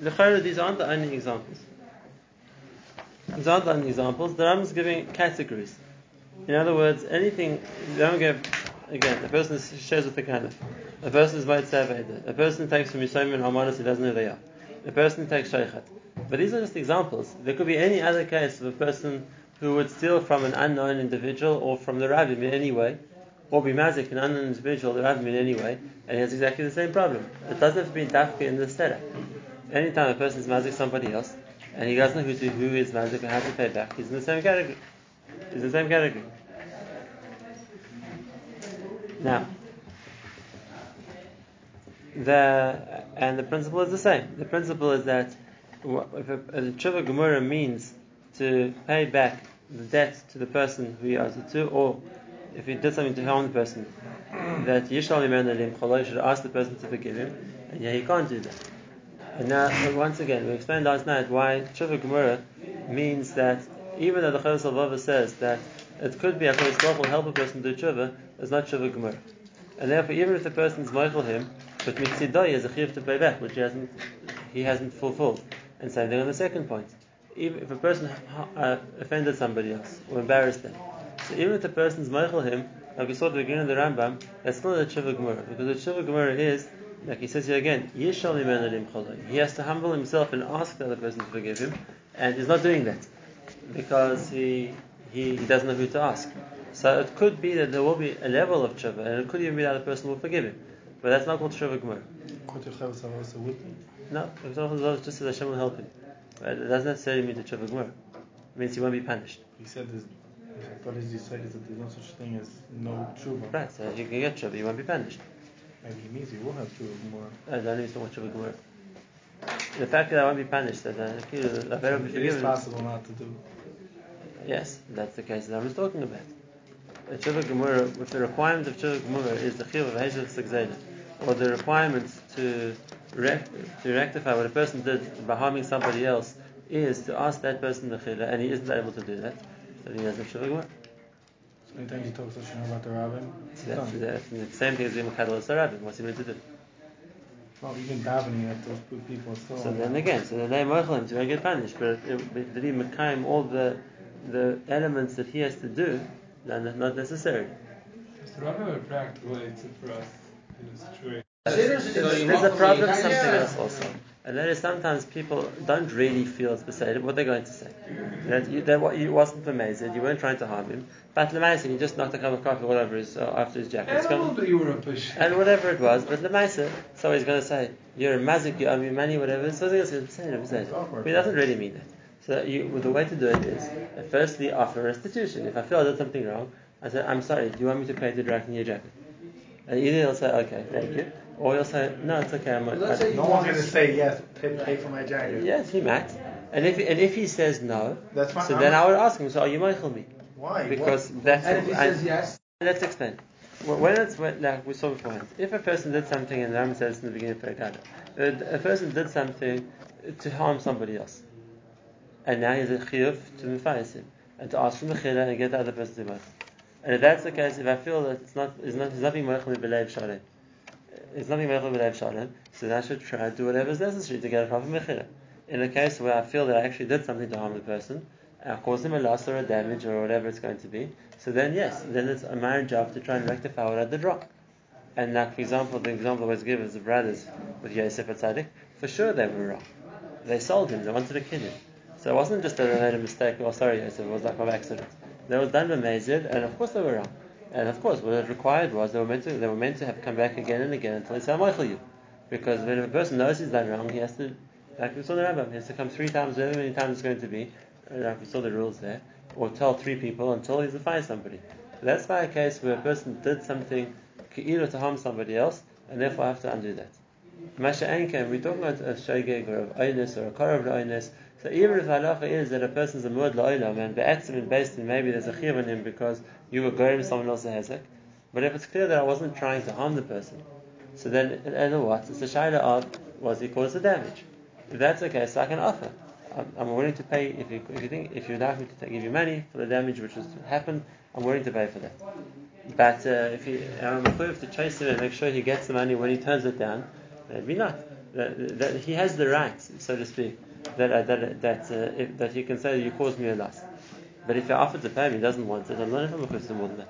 L'chayra, these aren't the only examples. These aren't the only examples. The Ram is giving categories. In other words, anything, they don't give, again, a person shares with the kind A person is Vayt A person takes from Yisayim and Hamanus, he doesn't know they are. A person takes Shaykhat. But these are just examples. There could be any other case of a person who would steal from an unknown individual or from the rabbim in any way, or be mazik an unknown individual, the rabbim in any way, and he has exactly the same problem. It doesn't have to be dafka in the setup. Anytime a person is mazik somebody else, and he doesn't know who, to, who is mazik and how to pay back, he's in the same category. He's in the same category. Now, the and the principle is the same. The principle is that if a, a tshuva means to pay back the debt to the person who he owes it to, or if he did something to harm the person, that Yishal Lim should ask the person to forgive him, and yeah, he can't do that. And now, once again, we explained last night why tshuva gemura means that even though the Chovos HaLevavos says that it could be a Chayos will help a person do tshuva, it's not tshuva gemura. And therefore, even if the person is mochel him, but mitzidoy is a chiv to pay back, which he hasn't, he hasn't fulfilled. And same thing on the second point. Even if a person uh, offended somebody else or embarrassed them, so even if the person's mochel him, like we saw at the beginning of the Rambam, that's not a tshuva gemura because the tshuva gemura is like he says here again, he has to humble himself and ask the other person to forgive him, and he's not doing that because he, he, he doesn't know who to ask. So it could be that there will be a level of tshuva, and it could even be that the person will forgive him. But that's not called tshuva gemura. No, the just that Hashem will help him. Right? It doesn't necessarily mean the tshuva gemura. It means he won't be punished. He said this. What does he say? Is that there's no such thing as no tshuva. Right, so he can get tshuva, he won't be punished. Maybe he means he will have gemara. I don't mean so much tshuva gemura. The fact that I won't be punished, that uh, it is possible not to do. Yes, that's the case that I was talking about. A tshuva gemura, if the requirement of tshuva gemura is the chiyuv of hezef or the requirement to rect, to rectify what a person did by harming somebody else is to ask that person the chila, and he isn't able to do that, then he has a gemara. So anytime he talks to about the rabbim, that's, that's the same thing as being mechadol the rabbim. What's he meant to do? Well, even davening at those people still. So then again, so then they mochel to get punished, but did he mekayim all the the elements that he has to do? Not necessarily. So Rabbi practical for us in a situation. There's a problem something else also. And that is sometimes people don't really feel beside what they're going to say. That you, that you wasn't amazing, you weren't trying to harm him, but Lemaisa, you just knocked a cup of coffee all over his, uh, after his jacket. And you. And whatever it was, but Lemaisa, so he's going to say, you're a mazik, you owe me money, whatever. So he's going to say, but he doesn't really mean that. So you, well, the way to do it is, uh, firstly, offer restitution. If I feel I did something wrong, I say, I'm sorry, do you want me to pay the direct in your jacket? And either he'll say, okay, thank you, or he'll say, no, it's okay. I'm, I, no one's going to say yes, pay, pay, for my jacket. Yes, he might. And if and if he says no, that's fine. So I'm then I would ask him, so are you mochel me? Why? Because what? that's and if he says yes. Let's explain. When it's when, like we saw beforehand, if a person did something, and the Ram says in the beginning of the uh, a person did something to harm somebody else, and now he's has a chiyuv to mufayis him and to ask for the chila and get the other person to move. And if that's the case, if I feel that it's not, it's not, it's not being moichel b'leiv shalem, it's not being moichel b'leiv shalem, so then I should try to do whatever is necessary to get a proper mechira. In a case where I feel that I actually did something to harm the person, I cause him a loss or a damage or whatever it's going to be, so then yes, then it's my job to try and rectify what I did wrong. And like for example, the example I was given is the brothers with Yosef Hatzadik, for sure they were wrong. They sold him, they wanted to kill him. So it wasn't just that they made a mistake, oh, sorry, Yosef, it was like an accident. They was done b'mezid, and of course they were wrong. And of course, what it required was they were meant to they were meant to have come back again and again until they mochel you, because when a person knows he's done wrong, he has to, like we saw the Rambam, he has to come three times, however many times it's going to be, like we saw the rules there, or tell three people until he's find somebody. So that's why a case where a person did something either to harm somebody else, and therefore I have to undo that. Masha Ankem, we're talking about a shogeg or of Einus or a Karav Einus. So even if halacha is that a person's a muad la'ilam and be'etzim and based in maybe there's a chiv on him because you were going someone else's hezek, but if it's clear that I wasn't trying to harm the person, so then, and what? It's a shaila of, was he caused the damage? If that's the case, I can offer. I'm, willing to pay, if you, if you think, if you'd like me to give you money for the damage which has happened, I'm willing to pay for that. But uh, if you, I'm to chase him and make sure he gets the money when he turns it down, maybe not. that, that he has the right, so to speak, that uh, that that uh, if, that he can say you caused me a loss. But if you're offered to pay him, he doesn't want it. I'm not even to more than that.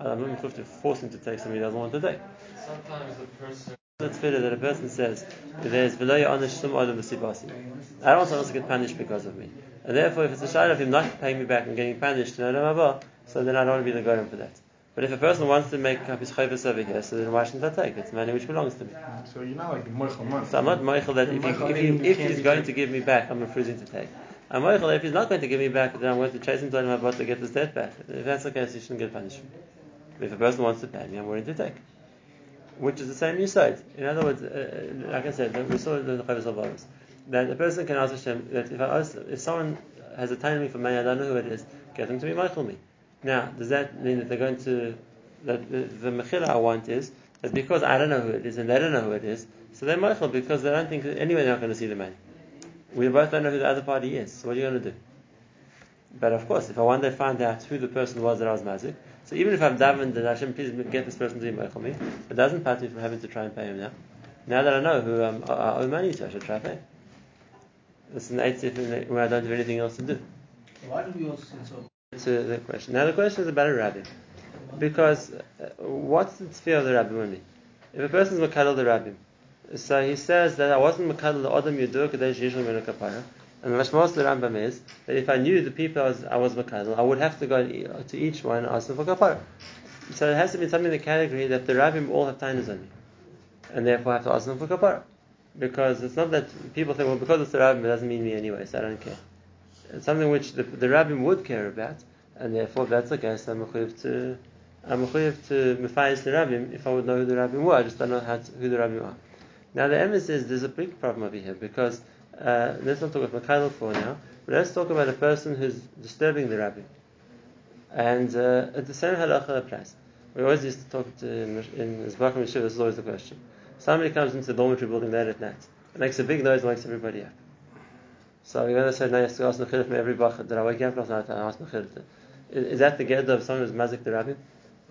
I'm not to force him to take something he doesn't want to take. Sometimes the person. It's better that a person says, "There's below onish some adam I don't want someone to get punished because of me." And therefore, if it's a shayla of him not paying me back and getting punished in Adam so then I don't want to be the goyim for that. But if a person wants to make up his chayvus over here, so then why shouldn't I take it? It's money which belongs to me. So you're not like moichel. So I'm not moichel that if, he, if, he, if he's going to give me back, I'm refusing to take. I'm moichel that if he's not going to give me back, then I'm going to chase him to my boss to get his debt back. If that's the case, he shouldn't get punished. If a person wants to pay me, I'm willing to take. Which is the same you said. In other words, uh, uh like I said, we saw in the Chovos HaLevavos, that a person can ask Hashem that if, I ask, if someone has a time me for money, I don't know who it is, get them to be mochel me. Now, does that mean that they're going to that the, the mechila I want is that because I don't know who it is and they don't know who it is, so they're mochel because they don't think anyway they're not going to see the money. We both don't know who the other party is. So what are you going to do? But of course, if I one day find out who the person was that I was mazik, so even if I'm davened and Hashem, please get this person to be me, it doesn't pass me from having to try and pay him now. Now that I know who um, I owe money to, I should try to pay. It's an eight where I don't have anything else to do. Why do we also so? To the question. Now the question is about a rabbi. Because uh, what's the sphere of the rabbi mean? If a person is makadal the rabbi, so he says that I wasn't makadal the adam yudur kadesh min kapara. And the of the Rambam is that if I knew the people I was, I was makadal, I would have to go to each one and ask them for kapara. So it has to be something in the category that the rabbim all have tainas on me, and therefore I have to ask them for kapara. Because it's not that people think, well, because it's the rabbi, it doesn't mean me anyway, so I don't care. Something which the, the rabbim would care about, and therefore that's the case, I'm to I'm to mefayis the rabbim if I would know who the rabbim were. I just don't know to, who the rabbim are. Now the emes there's a big problem over here because uh, let's not talk about Makail for now, but let's talk about a person who's disturbing the rabbi. And uh, at the same halacha applies. We always used to talk to in, in Zbachim Yeshiva, this is always the question. Somebody comes into the dormitory building late at night, makes a big noise and wakes everybody up. So you're going to say, no, you have to ask Mechilif from every bachar. Did I wake you up last night? I asked Mechilif. Is, is that the get of someone who's mazik the rabbi?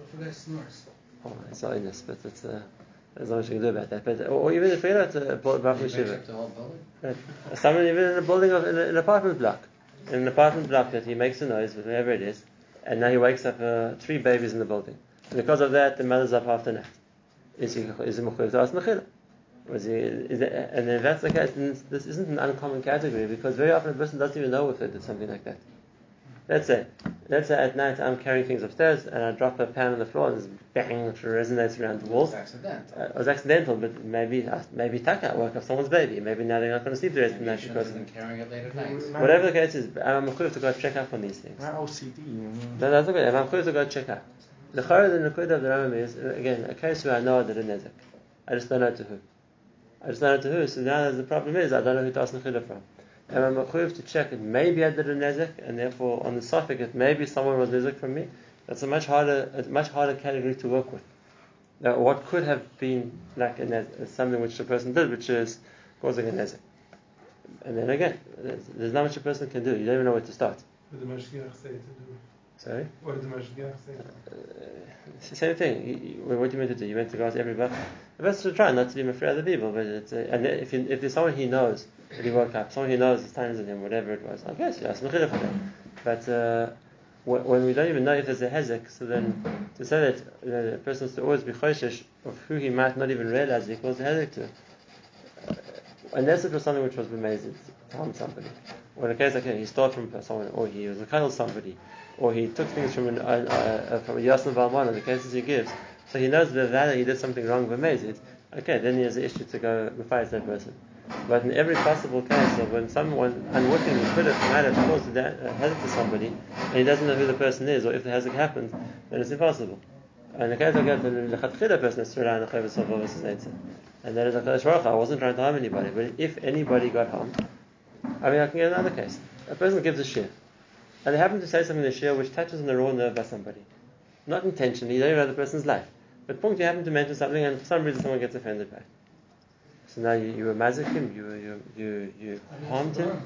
For that snores. Oh, it's not in this, but it's, uh, there's not much you can do about that. But, or, or even if you're not a Bachar Yeshiva. Right. Someone even in a building of in an apartment block, in an apartment block that he makes a noise, whatever it is, and now he wakes up uh, three babies in the building. And because of that, the mother's up half the night. Is he is he mechuyev to ask mechila? Was he, is it, and if that's the case, then this isn't an uncommon category because very often a person doesn't even know if it did something like that. Let's say, let's say at night I'm carrying things upstairs and I drop a pan on the floor and there's bang, which resonates around the walls. It was accidental. Uh, it was accidental, but maybe uh, maybe taka woke up someone's baby. Maybe now they're not going to sleep the rest of the night because been carrying it late at night. whatever the case is. I'm mechuyev to go check up on these things. Not OCD. No, that's okay. I'm mechuyev to go check up. The chara the nakuda of the Rambam is again a case where I know that a nezek. I just don't know to who. I just don't know to who. So now the problem is I don't know who to ask mechila from. And I'm mechuyev to check it. Maybe I did a nezek, and therefore on the suffix it maybe someone was nezek from me. That's a much harder, a much harder category to work with. Now, what could have been like a nezek, uh, something which the person did, which is causing a nezek. And then again, there's, there's not much a person can do. You don't even know where to start. The to do? Sorry. What did the Mashgiach say? The same thing. You, you, what do you mean to do? You meant to go ask everybody. The best to try not to be afraid of other people, but it's, uh, and if, you, if there's someone he knows that he woke up, someone he knows his times in him, whatever it was, I guess you ask mechila for that. But uh, when we don't even know if there's a hezek, so then to say that the person has to always be choishish of who he might not even realize he calls a hezek to. Uh, unless it was something which was amazing to harm somebody. Or in a case like okay, he stole from someone, or he was a kind of somebody, or he took things from an, uh, uh, from a Yasna Balman, the cases he gives, so he knows that that he did something wrong with Mazid, okay, then he has an issue to go fire that person. But in every possible case of when someone unwittingly could have might have caused a uh, hazard to somebody, and he doesn't know who the person is, or if the hazard happened, then it's impossible. And the case of that, the person is around the and that is a Baruch I wasn't trying to harm anybody, but if anybody got harmed, I mean, I can get another case. A person gives a share and they happen to say something in the shiur which touches on the raw nerve by somebody. Not intentionally, you don't know the person's life. But point you happen to mention something and for some reason someone gets offended by it. So now you, you were mazik him, you, you, you, you harmed him.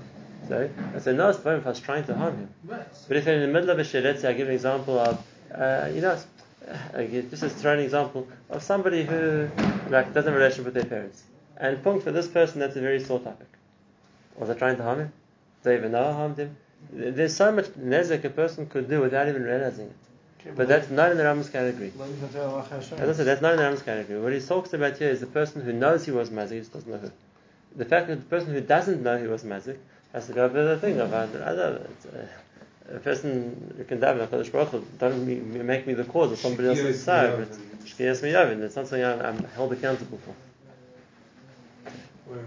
Sorry? I said, no, it's fine if I was trying to harm him. But if in the middle of a shiur, let's say I give an example of, uh, you know, this is throw an example of somebody who like doesn't have a relationship with their parents. And point for this person, that's a very sore topic. Was I trying to harm him? Did I even know I harmed him? There's so much nezek a person could do without even realizing it. But that's not in the Rambam's category. As I said, that's not in the Rambam's category. What he talks about here is the person who knows he was mazik, he just doesn't know who. The fact that the person who doesn't know he was mazik has to go over the thing of know, uh, a person who can daven HaKadosh Baruch Hu, don't me- make me the cause of somebody else's sorrow, but shkiyas me It's not something I'm, I'm held accountable for. Where-